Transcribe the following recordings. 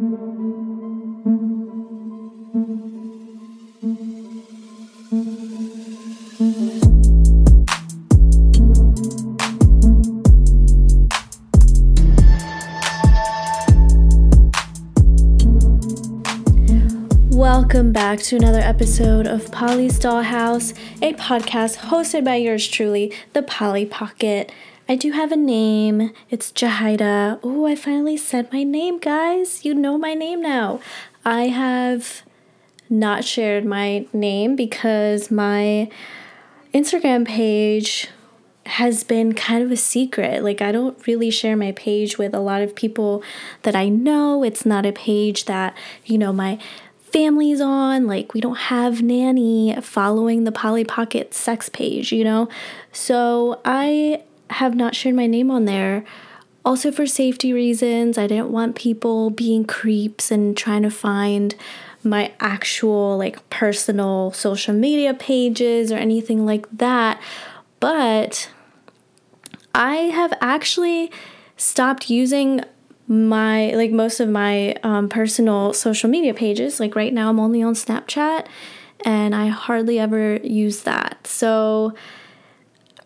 Welcome back to another episode of Polly's Dollhouse, a podcast hosted by yours truly, the Polly Pocket. I do have a name. It's Jahida. Oh, I finally said my name, guys. You know my name now. I have not shared my name because my Instagram page has been kind of a secret. Like, I don't really share my page with a lot of people that I know. It's not a page that, you know, my family's on. Like, we don't have Nanny following the Polly Pocket sex page, you know? So I have not shared my name on there. Also, for safety reasons, I didn't want people being creeps and trying to find my actual, like, personal social media pages or anything like that. But I have actually stopped using my like most of my um, personal social media pages like right now i'm only on snapchat and i hardly ever use that so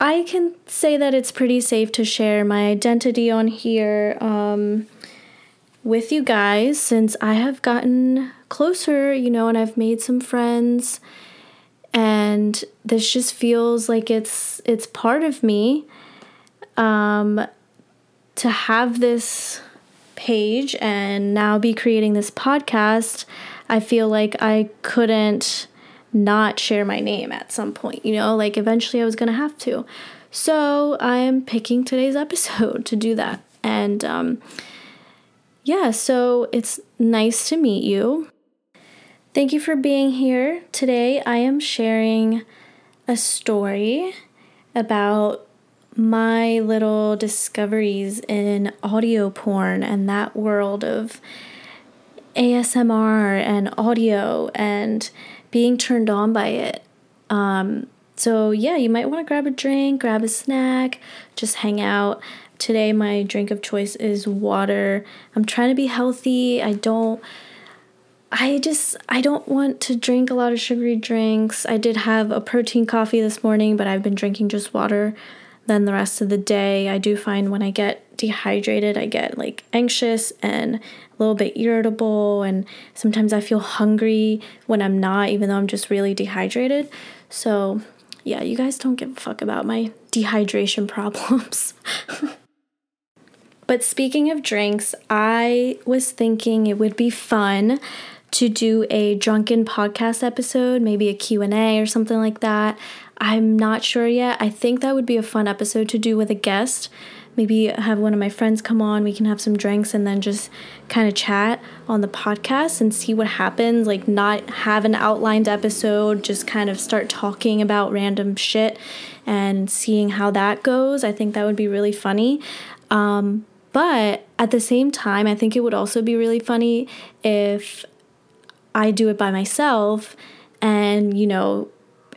i can say that it's pretty safe to share my identity on here um, with you guys since i have gotten closer you know and i've made some friends. And this just feels like it's it's part of me um, to have this page and now be creating this podcast, I feel like I couldn't not share my name at some point, you know, like eventually I was to have to. So I'm picking today's episode to do that. And um, yeah, so it's nice to meet you. Thank you for being here. Today I am sharing a story about my little discoveries in audio porn and that world of ASMR and audio and being turned on by it. Um, so, yeah, you might want to grab a drink, grab a snack, just hang out. Today, my drink of choice is water. I'm trying to be healthy. I don't. I just I don't want to drink a lot of sugary drinks. I did have a protein coffee this morning, but I've been drinking just water then the rest of the day, I do find when I get dehydrated, I get like anxious and a little bit irritable, and sometimes I feel hungry when I'm not, even though I'm just really dehydrated. So, yeah, you guys don't give a fuck about my dehydration problems. but speaking of drinks, I was thinking it would be fun to do a drunken podcast episode, maybe a Q&A or something like that. I'm not sure yet. I think that would be a fun episode to do with a guest. Maybe have one of my friends come on, we can have some drinks and then just kind of chat on the podcast and see what happens. Like, not have an outlined episode, just kind of start talking about random shit and seeing how that goes. I think that would be really funny. Um, but at the same time, I think it would also be really funny if I do it by myself and, you know,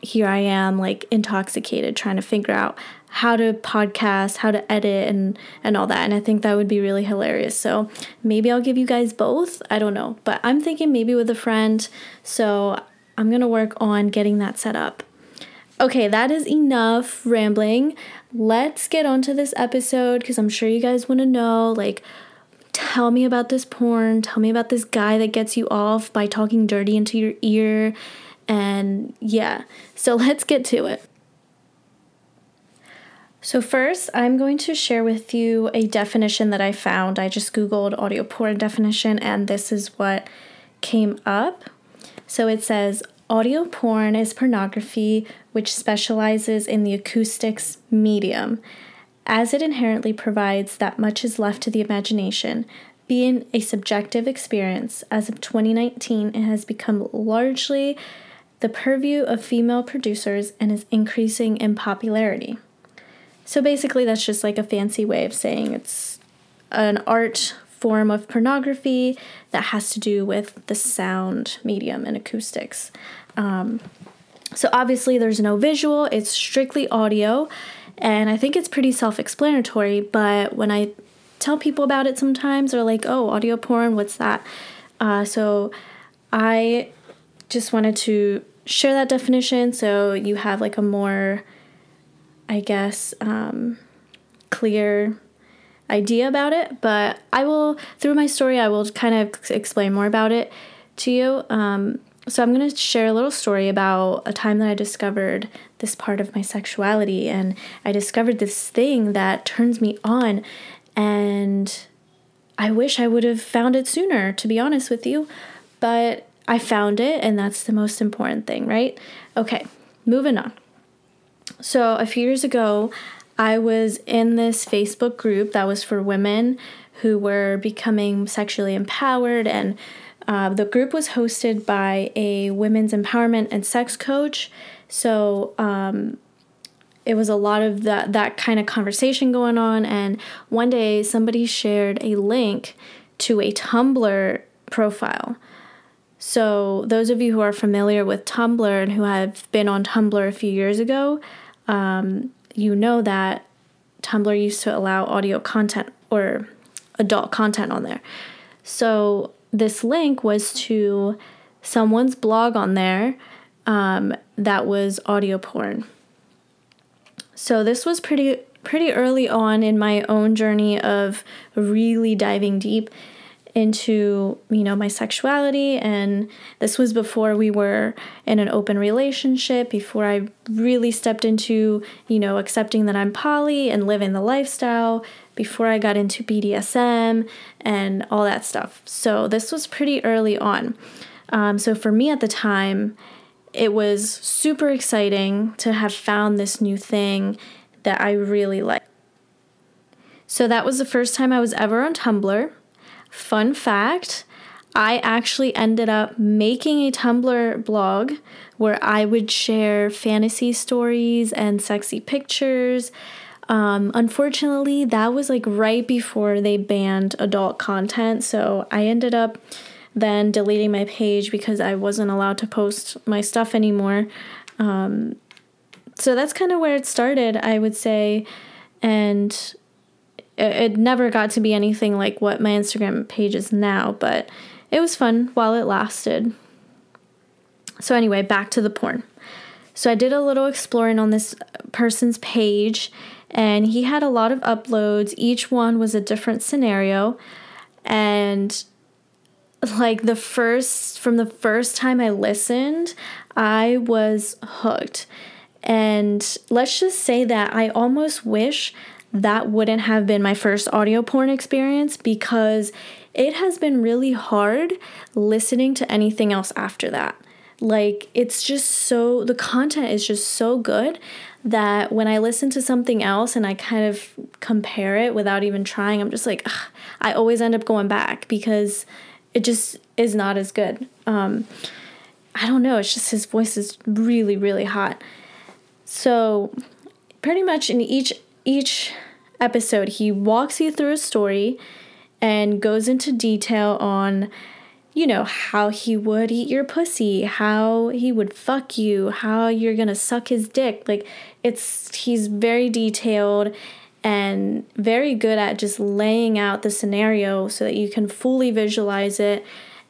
here I am like intoxicated trying to figure out how to podcast, how to edit and and all that. And I think that would be really hilarious. So maybe I'll give you guys both. I don't know. But I'm thinking maybe with a friend. So I'm going to work on getting that set up. Okay, that is enough rambling. Let's get on to this episode because I'm sure you guys want to know like tell me about this porn, tell me about this guy that gets you off by talking dirty into your ear and yeah, so let's get to it. So, first, I'm going to share with you a definition that I found. I just Googled audio porn definition, and this is what came up. So, it says audio porn is pornography which specializes in the acoustics medium, as it inherently provides that much is left to the imagination. Being a subjective experience, as of 2019, it has become largely the purview of female producers and is increasing in popularity. So basically, that's just like a fancy way of saying it's an art form of pornography that has to do with the sound medium and acoustics. Um, so obviously, there's no visual, it's strictly audio, and I think it's pretty self explanatory. But when I tell people about it sometimes. they're like, oh, audio porn, what's that? Uh, so I just wanted to share that definition so you have like a more, I guess, um, clear idea about it. But I will, through my story, I will kind of explain more about it to you. Um, so I'm going to share a little story about a time that I discovered this part of my sexuality and I discovered this thing that turns me on and I wish I would have found it sooner to be honest with you, but I found it and that's the most important thing, right? Okay, moving on. So a few years ago, I was in this Facebook group that was for women who were becoming sexually empowered and uh, the group was hosted by a women's empowerment and sex coach. So um, it was a lot of that, that kind of conversation going on. And one day somebody shared a link to a Tumblr profile. So, those of you who are familiar with Tumblr and who have been on Tumblr a few years ago, um, you know that Tumblr used to allow audio content or adult content on there. So, this link was to someone's blog on there um, that was audio porn. So this was pretty pretty early on in my own journey of really diving deep into you know my sexuality and this was before we were in an open relationship before i really stepped into you know accepting that i'm poly and living the lifestyle before I got into BDSM and all that stuff. So this was pretty early on. Um, so for me at the time, it was super exciting to have found this new thing that I really like. So that was the first time I was ever on Tumblr. Fun fact I actually ended up making a Tumblr blog where I would share fantasy stories and sexy pictures um, unfortunately, that was like right before they banned adult content. So I ended up then deleting my page because I wasn't allowed to post my stuff anymore. Um, so that's kind of where it started, I would say. And it never got to be anything like what my Instagram page is now, but it was fun while it lasted. So, anyway, back to the porn. So, I did a little exploring on this person's page and he had a lot of uploads. Each one was a different scenario. And like the first, from the first time I listened, I was hooked. And let's just say that I almost wish that wouldn't have been my first audio porn experience because it has been really hard listening to anything else after that. Like, it's just so, the content is just so good that when I listen to something else and I kind of compare it without even trying, I'm just like, ugh, I always end up going back because it just is not as good. Um, I don't know, it's just his voice is really, really hot. So, pretty much in each each episode, he walks you through a story and goes into detail on you know, how he would eat your pussy, how he would fuck you, how you're gonna suck his dick. Like, it's, he's very detailed and very good at just laying out the scenario so that you can fully visualize it.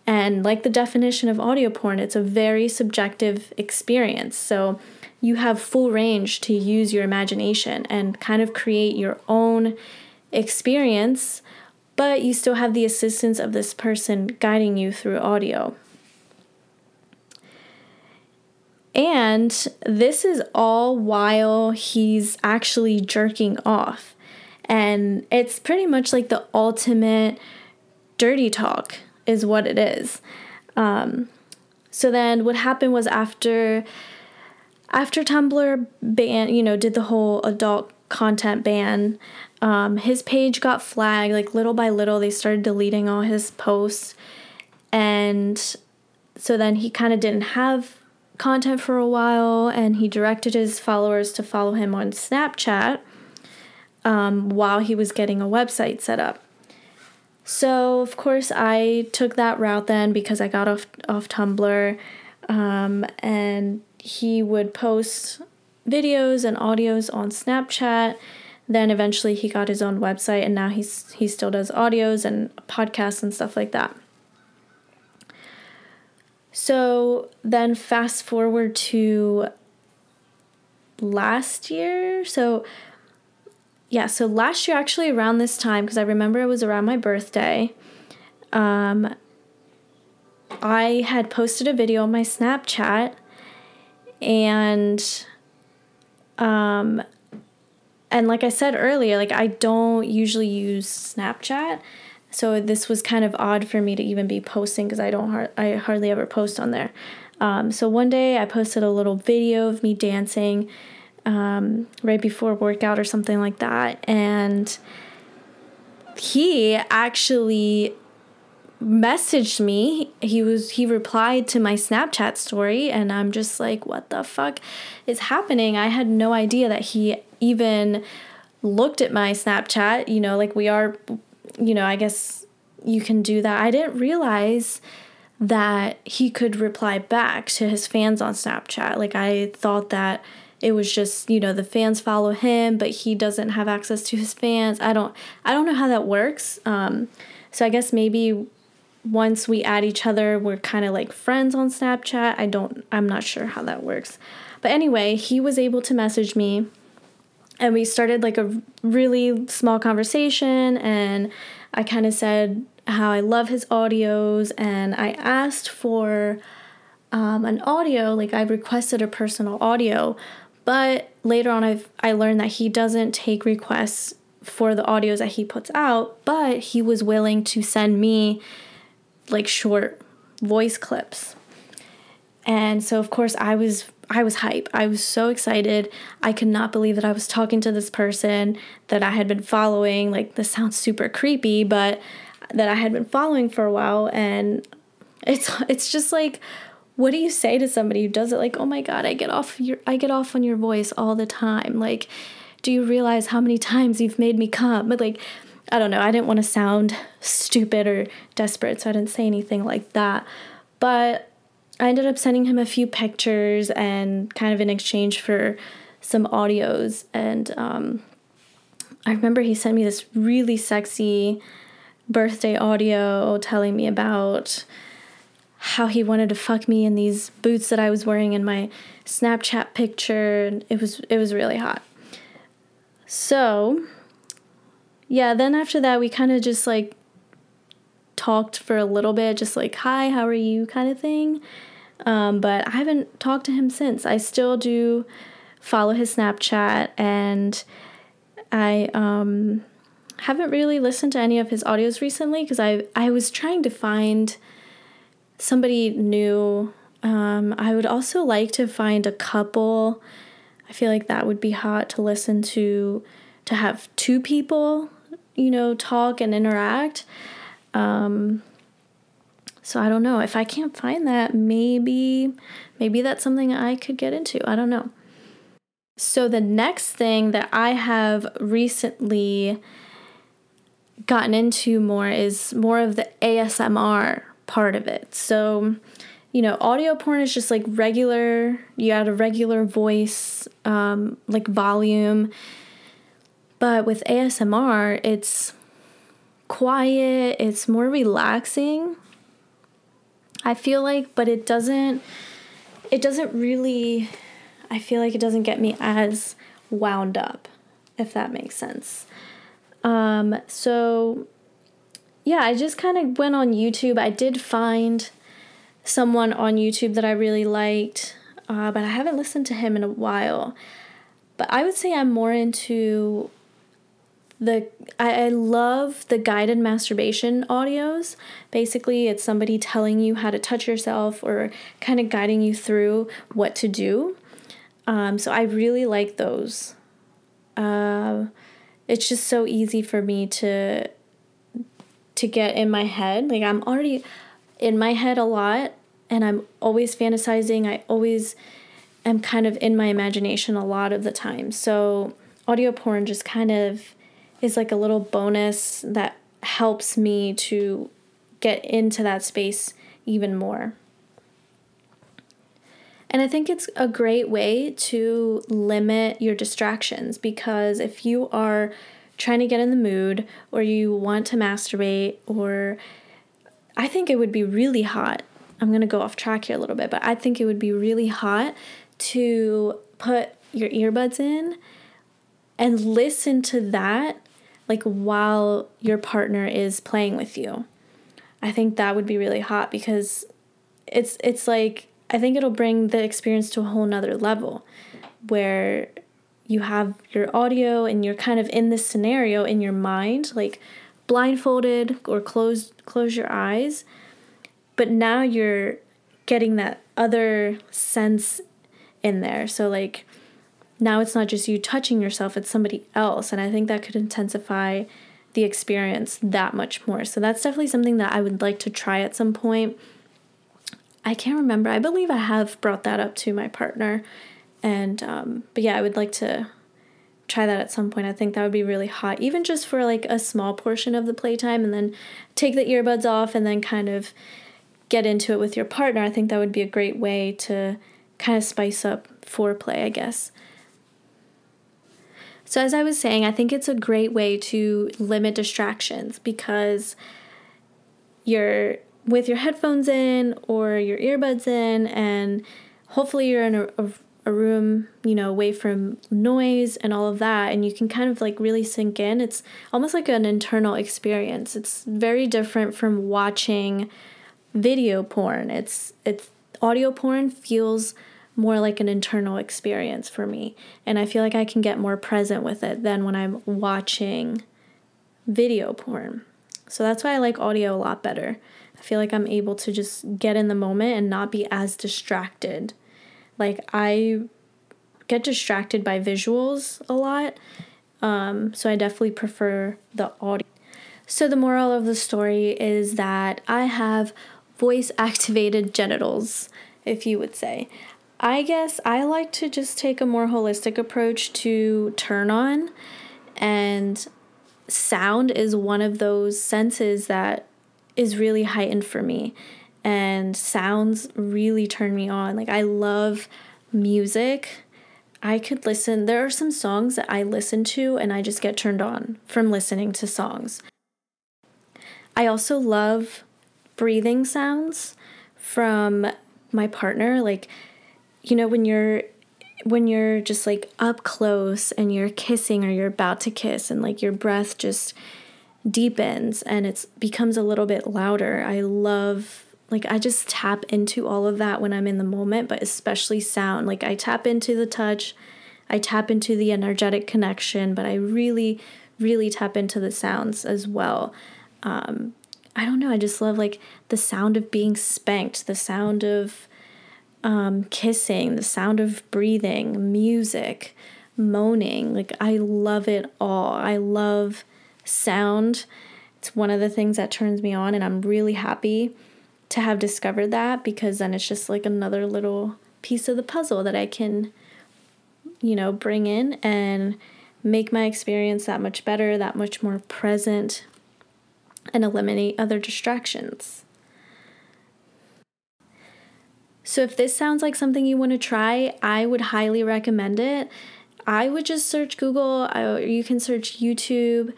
And like the definition of audio porn, it's a very subjective experience. So you have full range to use your imagination and kind of create your own experience but you still have the assistance of this person guiding you through audio. And this is all while he's actually jerking off. And it's pretty much like the ultimate dirty talk, is what it is. Um, so then what happened was after after Tumblr ban, you know, did the whole adult content ban, um, his page got flagged. Like little by little, they started deleting all his posts. And so then he kind of didn't have content for a while and he directed his followers to follow him on Snapchat um, while he was getting a website set up. So, of course, I took that route then because I got off, off Tumblr um, and he would post videos and audios on Snapchat then eventually he got his own website and now he's he still does audios and podcasts and stuff like that. So then fast forward to last year. So yeah, so last year actually around this time because I remember it was around my birthday. Um I had posted a video on my Snapchat and um and like I said earlier, like I don't usually use Snapchat. So this was kind of odd for me to even be posting because I don't har- I hardly ever post on there. Um, so one day I posted a little video of me dancing um, right before workout or something like that, and he actually messaged me. He was he replied to my snapchat story and i'm just like what the fuck is happening? I had no idea that he even looked at my snapchat. You know like we are you know i guess you can do that. I didn't realize that he could reply back to his fans on snapchat. Like i thought that it was just you know the fans follow him but he doesn't have access to his fans. I don't i don't know how that works. Um so i guess maybe once we add each other, we're kind of like friends on Snapchat. I don't, I'm not sure how that works. But anyway, he was able to message me and we started like a really small conversation. And I kind of said how I love his audios and I asked for um, an audio, like I requested a personal audio. But later on, I've, I learned that he doesn't take requests for the audios that he puts out, but he was willing to send me like short voice clips. And so of course I was I was hype. I was so excited. I could not believe that I was talking to this person that I had been following. Like this sounds super creepy, but that I had been following for a while and it's it's just like what do you say to somebody who does it like, "Oh my god, I get off your I get off on your voice all the time." Like, do you realize how many times you've made me come? But like I don't know, I didn't want to sound stupid or desperate, so I didn't say anything like that. But I ended up sending him a few pictures and kind of in exchange for some audios. And um, I remember he sent me this really sexy birthday audio telling me about how he wanted to fuck me in these boots that I was wearing in my Snapchat picture. It was it was really hot. So yeah, then after that, we kind of just like talked for a little bit, just like, hi, how are you kind of thing. Um, but I haven't talked to him since. I still do follow his Snapchat and I um, haven't really listened to any of his audios recently because I, I was trying to find somebody new. Um, I would also like to find a couple. I feel like that would be hot to listen to, to have two people you know, talk and interact. Um, so I don't know. If I can't find that, maybe maybe that's something I could get into. I don't know. So the next thing that I have recently gotten into more is more of the ASMR part of it. So, you know, audio porn is just like regular, you add a regular voice, um, like volume, but with ASMR, it's quiet, it's more relaxing. I feel like, but it doesn't it doesn't really I feel like it doesn't get me as wound up, if that makes sense. Um so yeah, I just kind of went on YouTube. I did find someone on YouTube that I really liked, uh, but I haven't listened to him in a while. But I would say I'm more into the I, I love the guided masturbation audios. Basically, it's somebody telling you how to touch yourself or kind of guiding you through what to do. Um, so I really like those. Uh, it's just so easy for me to to get in my head. Like I'm already in my head a lot, and I'm always fantasizing. I always am kind of in my imagination a lot of the time. So audio porn just kind of is like a little bonus that helps me to get into that space even more. And I think it's a great way to limit your distractions because if you are trying to get in the mood or you want to masturbate or I think it would be really hot. I'm going to go off track here a little bit, but I think it would be really hot to put your earbuds in and listen to that like while your partner is playing with you. I think that would be really hot because it's it's like I think it'll bring the experience to a whole nother level where you have your audio and you're kind of in this scenario in your mind, like blindfolded or close close your eyes. But now you're getting that other sense in there. So like now it's not just you touching yourself, it's somebody else. And I think that could intensify the experience that much more. So that's definitely something that I would like to try at some point. I can't remember. I believe I have brought that up to my partner. And, um, but yeah, I would like to try that at some point. I think that would be really hot, even just for like a small portion of the playtime and then take the earbuds off and then kind of get into it with your partner. I think that would be a great way to kind of spice up foreplay, I guess. So, as I was saying, I think it's a great way to limit distractions because you're with your headphones in or your earbuds in, and hopefully you're in a, a, a, room, you know, away from noise and all of that, and you can kind of like really sink in. It's almost like an internal experience. It's very different from watching video porn. It's it's audio porn feels more like an internal experience for me. And I feel like I can get more present with it than when I'm watching video porn. So that's why I like audio a lot better. I feel like I'm able to just get in the moment and not be as distracted. Like I get distracted by visuals a lot. Um, so I definitely prefer the audio. So the moral of the story is that I have voice activated genitals, if you would say. I guess I like to just take a more holistic approach to turn on, and sound is one of those senses that is really heightened for me. And sounds really turn me on. Like, I love music. I could listen, there are some songs that I listen to and I just get turned on from listening to songs. I also love breathing sounds from my partner. Like, you know, when you're when you're just like up close and you're kissing or you're about to kiss and like your breath just deepens and it becomes a little bit louder. I love like I just tap into all of that when I'm in the moment, but especially sound. Like I tap into the touch, I tap into the energetic connection, but I really really tap into the sounds as well. Um, I don't know, I just love like the sound of being spanked, the sound of um, kissing, the sound of breathing, music, moaning. Like, I love it all. I love sound. It's one of the things that turns me on, and I'm really happy to have discovered that because then it's just like another little piece of the puzzle that I can, you know, bring in and make my experience that much better, that much more present, and eliminate other distractions. So if this sounds like something you want to try, I would highly recommend it. I would just search Google, you can search YouTube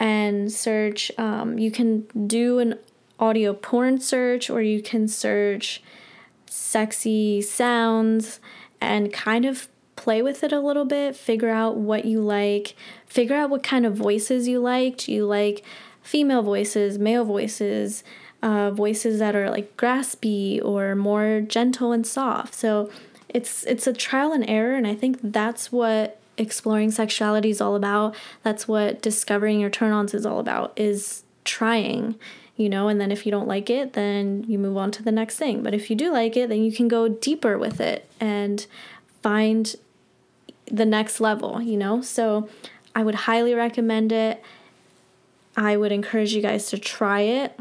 and search, um, you can do an audio porn search, or you can search sexy sounds and kind of play with it a little bit, figure out what you like, figure out what kind of voices you like. Do you like female voices, male voices? Uh, voices that are like graspy or more gentle and soft. So it's it's a trial and error, and I think that's what exploring sexuality is all about. That's what discovering your turn-ons is all about. Is trying, you know, and then if you don't like it, then you move on to the next thing. But if you do like it, then you can go deeper with it and find the next level, you know? So I would highly recommend it. I would encourage you guys to try it.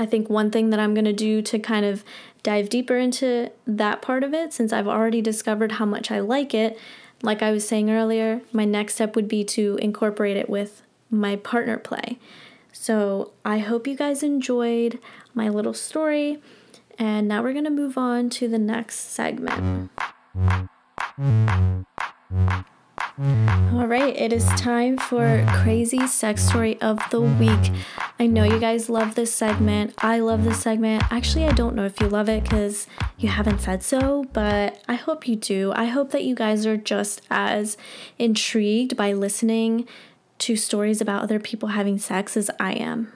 I think one thing that I'm going to do to kind of dive deeper into that part of it, since I've already discovered how much I like it, like I was saying earlier, my next step would be to incorporate it with my partner play. So I hope you guys enjoyed my little story. And now we're going to move on to the next segment. All right, it is time for crazy sex story of the week. I know you guys love this segment. I love this segment. Actually, I don't know if you love it because you haven't said so, but I hope you do. I hope that you guys are just as intrigued by listening to stories about other people having sex as I am.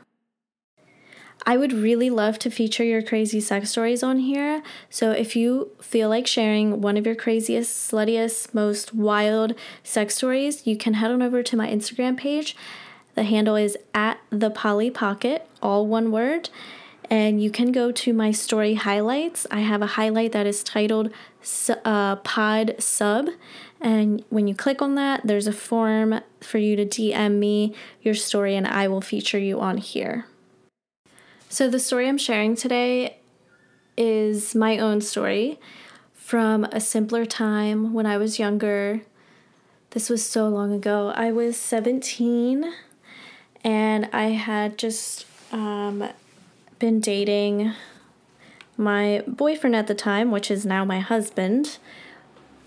I would really love to feature your crazy sex stories on here. So if you feel like sharing one of your craziest, sluttiest, most wild sex stories, you can head on over to my Instagram page. The handle is at the Polly Pocket, all one word. And you can go to my story highlights. I have a highlight that is titled uh, Pod Sub. And when you click on that, there's a form for you to DM me your story, and I will feature you on here. So, the story I'm sharing today is my own story from a simpler time when I was younger. This was so long ago. I was 17 and I had just um, been dating my boyfriend at the time, which is now my husband.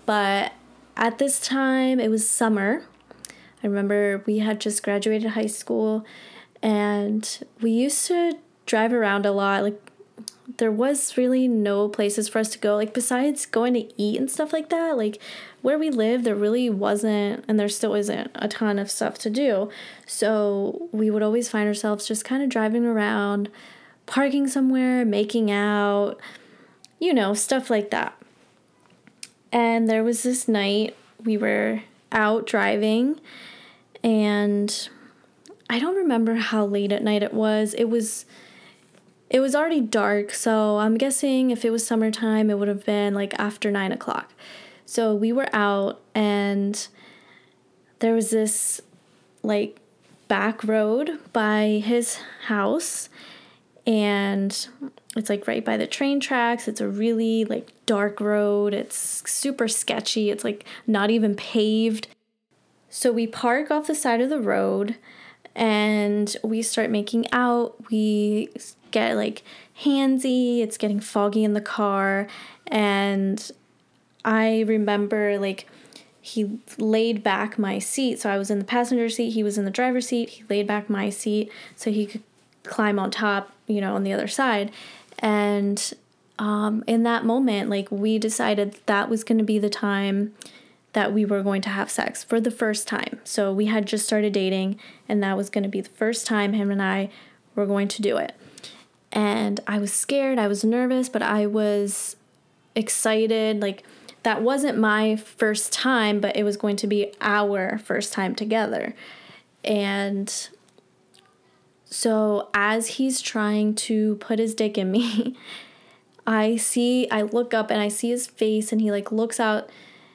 But at this time, it was summer. I remember we had just graduated high school and we used to drive around a lot. Like there was really no places for us to go. Like besides going to eat and stuff like that, like where we live, there really wasn't and there still isn't a ton of stuff to do. So we would always find ourselves just kind of driving around, parking somewhere, making out, you know, stuff like that. And there was this night we were out driving and I don't remember how late at night it was. It was it was already dark, so I'm guessing if it was summertime, it would have been like after nine o'clock. So we were out, and there was this like back road by his house, and it's like right by the train tracks. It's a really like dark road. It's super sketchy. It's like not even paved. So we park off the side of the road and we start making out. We get like handsy, it's getting foggy in the car. And I remember like he laid back my seat. So I was in the passenger seat, he was in the driver's seat. He laid back my seat so he could climb on top, you know, on the other side. And um, in that moment, like we decided that was going to be the time that we were going to have sex for the first time. So we had just started dating, and that was going to be the first time him and I were going to do it and I was scared, I was nervous, but I was excited. Like, that wasn't my first time, but it was going to be our first time together. And so, as he's trying to put his dick in me, I see, I look up and I see his face, and he like looks out.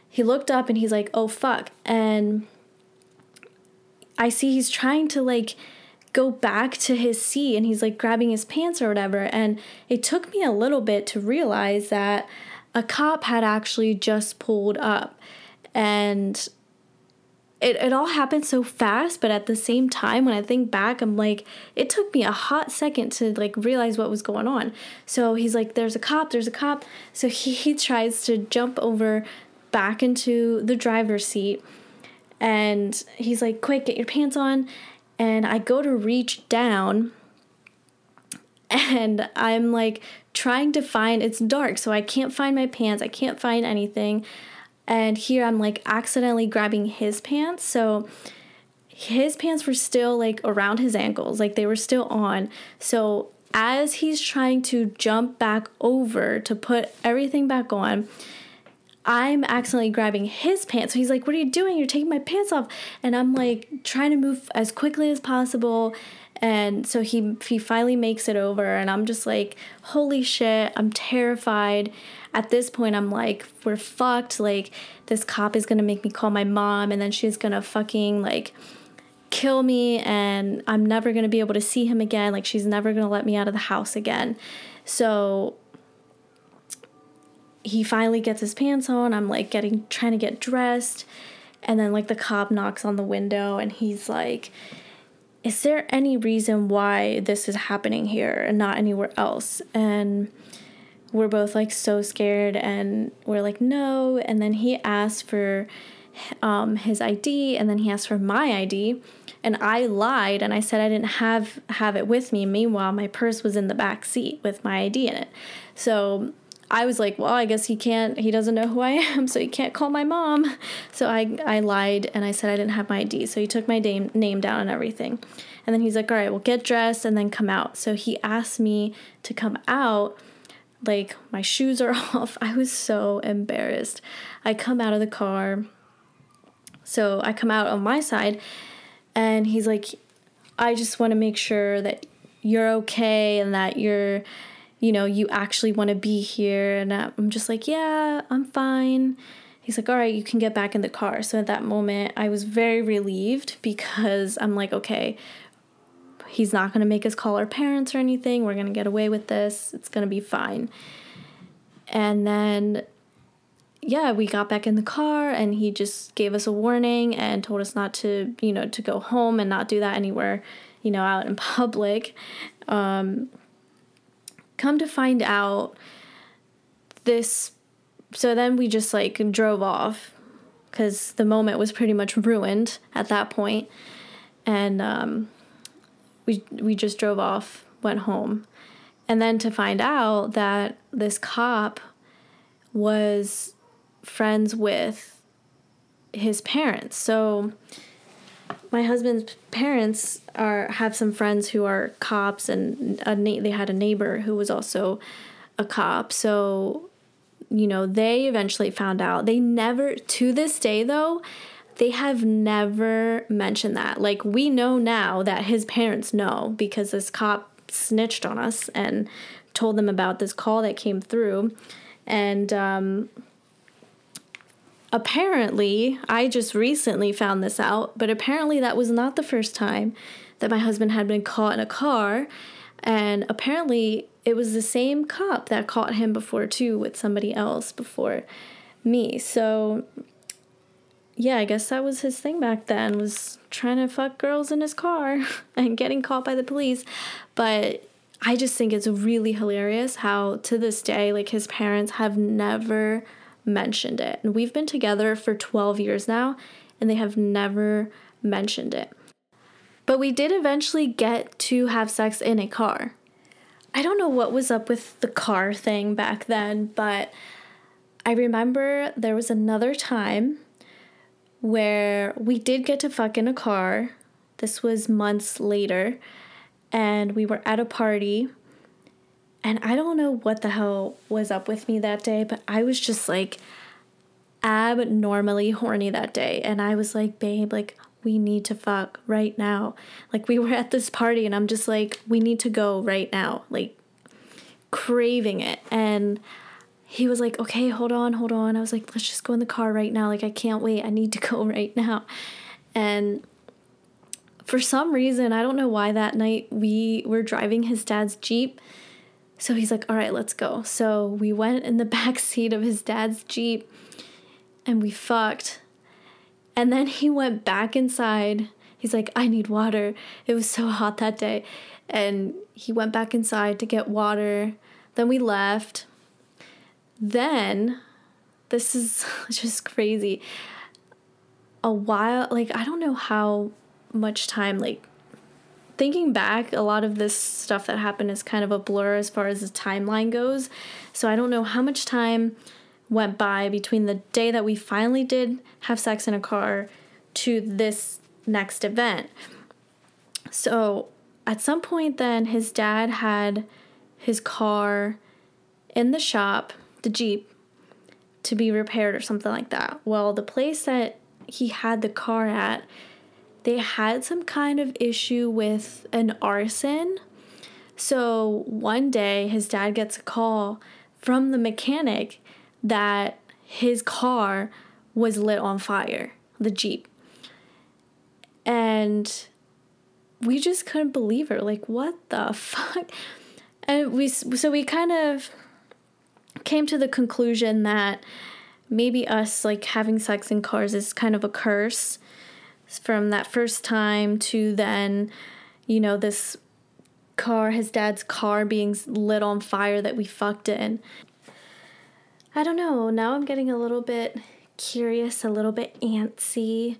He looked up and he's like, oh fuck. And I see he's trying to like go back to his seat and he's like grabbing his pants or whatever. And it took me a little bit to realize that a cop had actually just pulled up. And it, it all happened so fast, but at the same time, when I think back, I'm like, it took me a hot second to like realize what was going on. So he's like, there's a cop, there's a cop. So he, he tries to jump over back into the driver's seat and he's like, quick, get your pants on and I go to reach down and I'm like trying to find it's dark so I can't find my pants. I can't find anything. And here I'm like accidentally grabbing his pants. So his pants were still like around his ankles, like they were still on. So as he's trying to jump back over to put everything back on, I'm accidentally grabbing his pants. So he's like, What are you doing? You're taking my pants off. And I'm like trying to move as quickly as possible. And so he he finally makes it over and I'm just like, holy shit, I'm terrified. At this point I'm like, we're fucked. Like this cop is gonna make me call my mom and then she's gonna fucking like kill me and I'm never gonna be able to see him again. Like she's never gonna let me out of the house again. So he finally gets his pants on. I'm like getting trying to get dressed. And then like the cop knocks on the window and he's like, Is there any reason why this is happening here and not anywhere else? And we're both like so scared and we're like no and then he asks for um, his id and then he asked for my id and i lied and i said i didn't have have it with me meanwhile my purse was in the back seat with my id in it so I was like, well, I guess he can't, he doesn't know who I am, so he can't call my mom. So I, I lied and I said I didn't have my ID. So he took my name, name down and everything. And then he's like, all right, well, get dressed and then come out. So he asked me to come out. Like, my shoes are off. I was so embarrassed. I come out of the car. So I come out on my side and he's like, I just want to make sure that you're okay and that you're you know, you actually want to be here. And I'm just like, yeah, I'm fine. He's like, all right, you can get back in the car. So at that moment, I was very relieved because I'm like, okay, he's not going to make us call our parents or anything. We're going to get away with this. It's going to be fine. And then, yeah, we got back in the car and he just gave us a warning and told us not to, you know, to go home and not do that anywhere, you know, out in public. Um, come to find out this so then we just like drove off because the moment was pretty much ruined at that point. And um, we we just drove off went home. And then to find out that this cop was friends with his parents. So my husband's parents are have some friends who are cops, and a na- they had a neighbor who was also a cop. So, you know, they eventually found out. They never, to this day though, they have never mentioned that. Like we know now that his parents know because this cop snitched on us and told them about this call that came through, and um, apparently, I just recently found this out, but apparently that was not the first time that my husband had been caught in a car. And apparently, it was the same cop that caught him before, too, with somebody else before me. So, yeah, I guess that was his thing back then, was trying to fuck girls in his car and getting caught by the police. But I just think it's really hilarious how, to this day, like his parents have never mentioned it. And we've been together for 12 years now, and they have never mentioned it. But we did eventually get to have sex in a car. I don't know what was up with the car thing back then, but I remember there was another time where we did get to fuck in a car. This was months later, and we were at a party and I don't know what the hell was up with me that day, but I was just like abnormally horny that day. And I was like, babe, like, we need to fuck right now. Like, we were at this party, and I'm just like, we need to go right now. Like, craving it. And he was like, okay, hold on, hold on. I was like, let's just go in the car right now. Like, I can't wait. I need to go right now. And for some reason, I don't know why that night we were driving his dad's Jeep so he's like, all right, let's go. So we went in the back seat of his dad's Jeep and we fucked. And then he went back inside. He's like, I need water. It was so hot that day. And he went back inside to get water. Then we left. Then, this is just crazy. A while, like, I don't know how much time, like, thinking back, a lot of this stuff that happened is kind of a blur as far as the timeline goes. So I don't know how much time went by between the day that we finally did have sex in a car to this next event. So at some point, then his dad had his car in the shop, the Jeep, to be repaired or something like that. Well, the place that he had the car at they had some kind of issue with an arson. So one day, his dad gets a call from the mechanic that his car was lit on fire, the Jeep. And we just couldn't believe it. Like, what the fuck? And we, so we kind of came to the conclusion that maybe us, like, having sex in cars is kind of a curse from that first time to then, you know, this car, his dad's car being lit on fire that we fucked in. I don't know. Now I'm getting a little bit curious, a little bit antsy.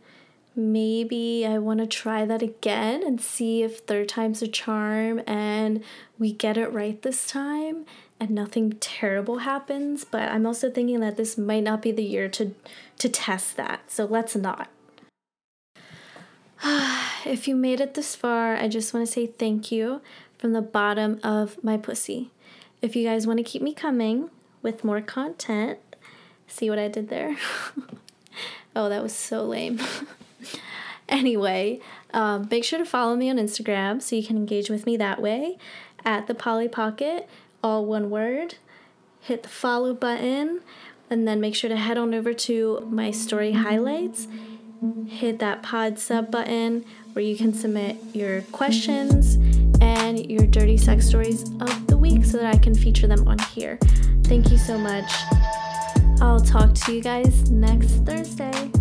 Maybe I want to try that again and see if third time's a charm and we get it right this time and nothing terrible happens. But I'm also thinking that this might not be the year to to test that. So let's not. if you made it this far, I just want to say thank you from the bottom of my pussy. If you guys want to keep me coming with more content, see what I did there? oh, that was so lame. anyway, um, make sure to follow me on Instagram so you can engage with me that way at the Polly Pocket, all one word. Hit the follow button and then make sure to head on over to my story highlights. Hit that pod sub button where you can submit your questions and your dirty sex stories of the week so that I can feature them on here. Thank you so much. I'll talk to you guys next Thursday.